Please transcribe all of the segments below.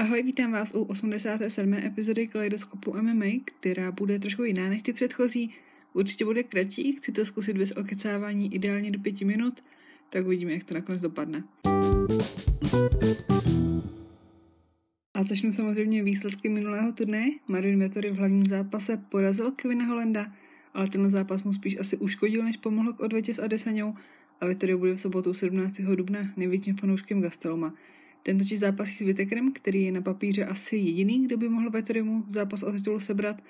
Ahoj, vítám vás u 87. epizody Kaleidoskopu MMA, která bude trošku jiná než ty předchozí. Určitě bude kratší, chci to zkusit bez okecávání ideálně do pěti minut, tak uvidíme, jak to nakonec dopadne. A začnu samozřejmě výsledky minulého turnaje. Marvin Vettori v hlavním zápase porazil Kevina Holenda, ale ten zápas mu spíš asi uškodil, než pomohl k odvetě s Adesanou a Vettori bude v sobotu 17. dubna největším fanouškem Gasteloma. Ten totiž zápasí s Vitekrem, který je na papíře asi jediný, kdo by mohl Vettorimu zápas o titul sebrat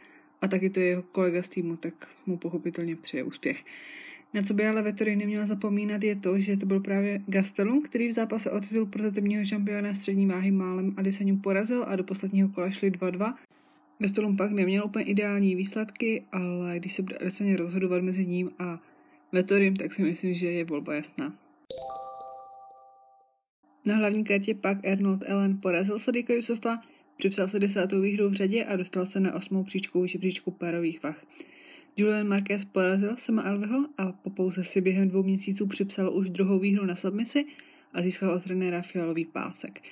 a taky to je jeho kolega z týmu, tak mu pochopitelně přeje úspěch. Na co by ale Vettori neměl zapomínat je to, že to byl právě Gastelum, který v zápase o titul prozatímního šampiona střední váhy málem Adesaniu porazil a do posledního kola šli 2-2. Gastelum pak neměl úplně ideální výsledky, ale když se bude rozhodovat mezi ním a Vettorim, tak si myslím, že je volba jasná. Na hlavní kartě pak Arnold Ellen porazil Sadika Yusufa, připsal se desátou výhru v řadě a dostal se na osmou příčku žebříčku párových vach. Julian Marquez porazil Sema Alveho a po pouze si během dvou měsíců připsal už druhou výhru na submisi a získal od trenéra fialový pásek.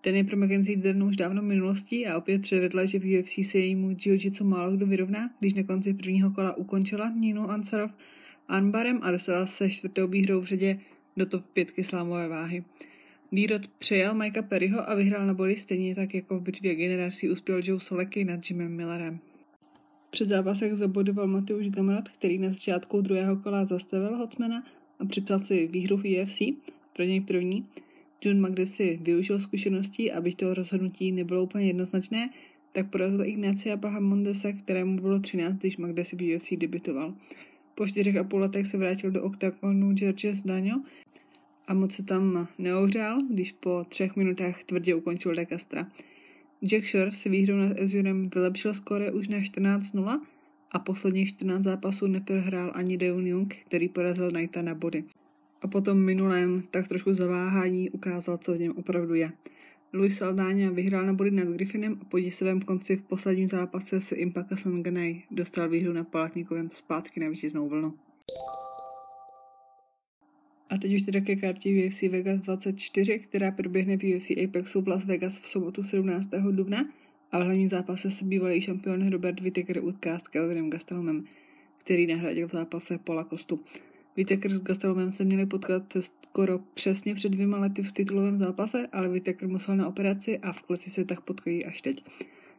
Ten je pro Mackenzie Dern už dávno minulostí a opět předvedla, že v UFC se jejímu jiu-jitsu málo kdo vyrovná, když na konci prvního kola ukončila Nino Ansarov armbarem a dostala se čtvrtou výhrou v řadě do top pětky slámové váhy. Dírod přejel Mikea Perryho a vyhrál na body stejně tak jako v bitvě generací uspěl Joe Soleky nad Jimem Millerem. Před zápasem zabodoval Mateusz Gamrat, který na začátku druhého kola zastavil Hotmana a připsal si výhru v UFC, pro něj první. John Magde si využil zkušeností, aby to rozhodnutí nebylo úplně jednoznačné, tak porazil Ignacia Bahamondese, kterému bylo 13, když Magde si v UFC debitoval. Po čtyřech a půl letech se vrátil do oktagonu George Zdaňo a moc se tam neohřál, když po třech minutách tvrdě ukončil De Castra. Jack Shore si výhrou nad Ezurem vylepšil skóre už na 14-0 a posledních 14 zápasů neprohrál ani Deon Young, který porazil Knighta na body. A potom minulém tak trošku zaváhání ukázal, co v něm opravdu je. Luis Saldáňa vyhrál na body nad Griffinem a po děsivém konci v posledním zápase se Impaka Sanganay dostal výhru na Palatníkovém zpátky na vítěznou vlnu. A teď už teda ke kartě UFC Vegas 24, která proběhne v UFC Apexu v Las Vegas v sobotu 17. dubna a v hlavním zápase se bývalý šampion Robert Whittaker utká s Kelvinem Gastelumem, který nahradil v zápase Pola Kostu. Whittaker s Gastelumem se měli potkat skoro přesně před dvěma lety v titulovém zápase, ale Whittaker musel na operaci a v kleci se tak potkají až teď.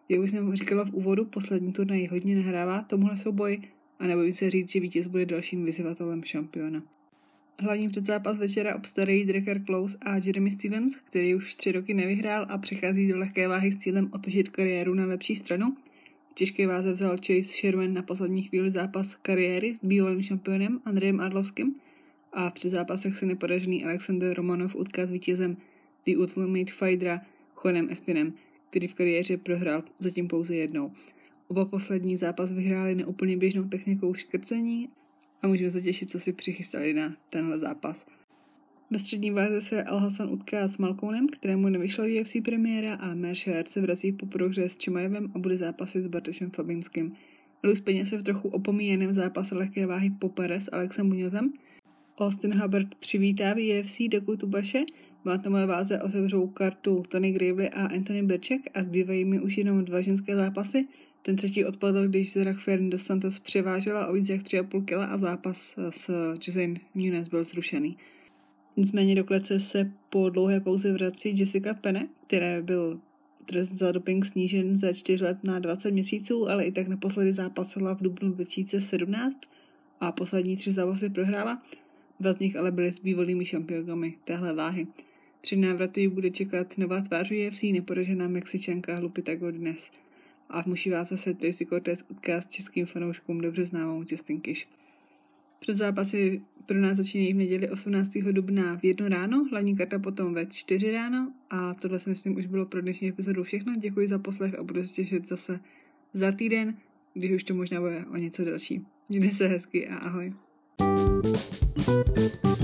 Jak už jsem říkala v úvodu, poslední turnaj hodně nahrává tomuhle souboji a nebojím se říct, že vítěz bude dalším vyzývatelem šampiona. Hlavní předzápas večera obstarají Drecker Close a Jeremy Stevens, který už tři roky nevyhrál a přechází do lehké váhy s cílem otočit kariéru na lepší stranu. V těžké váze vzal Chase Sherman na poslední chvíli zápas kariéry s bývalým šampionem Andrejem Arlovským a v předzápasech se nepodažený Alexander Romanov utká s vítězem The Ultimate Fightera Juanem Espinem, který v kariéře prohrál zatím pouze jednou. Oba poslední zápas vyhráli neúplně běžnou technikou škrcení a můžeme se těšit, co si přichystali na tenhle zápas. Ve střední váze se El Hassan utká s Malkounem, kterému nevyšla UFC premiéra a Mercer se vrací po prohře s Čimajevem a bude zápasit s Bartošem Fabinským. Luis Peně se v trochu opomíjeném zápase lehké váhy popere s Alexem Muñozem. Austin Hubbard přivítá v UFC Deku Tubaše, v atomové váze otevřou kartu Tony Gravely a Anthony Birček a zbývají mi už jenom dva ženské zápasy – ten třetí odpadl, když Zerach Fern dos Santos převážela o víc jak 3,5 kg a zápas s Josein Nunes byl zrušený. Nicméně do klece se po dlouhé pauze vrací Jessica Penne, které byl trest za doping snížen ze 4 let na 20 měsíců, ale i tak naposledy zápasila v dubnu 2017 a poslední tři zápasy prohrála. Dva z nich ale byly s bývalými šampionkami téhle váhy. Při návratu ji bude čekat nová tvář UFC, neporažená Mexičanka Lupita Godinez a v vás zase Tracy Cortez utká s českým fanouškům dobře známou Justin Kish. Před zápasy pro nás začínají v neděli 18. dubna v jedno ráno, hlavní karta potom ve 4 ráno a tohle si myslím už bylo pro dnešní epizodu všechno. Děkuji za poslech a budu se těšit zase za týden, když už to možná bude o něco delší. Mějte se hezky a ahoj. thank you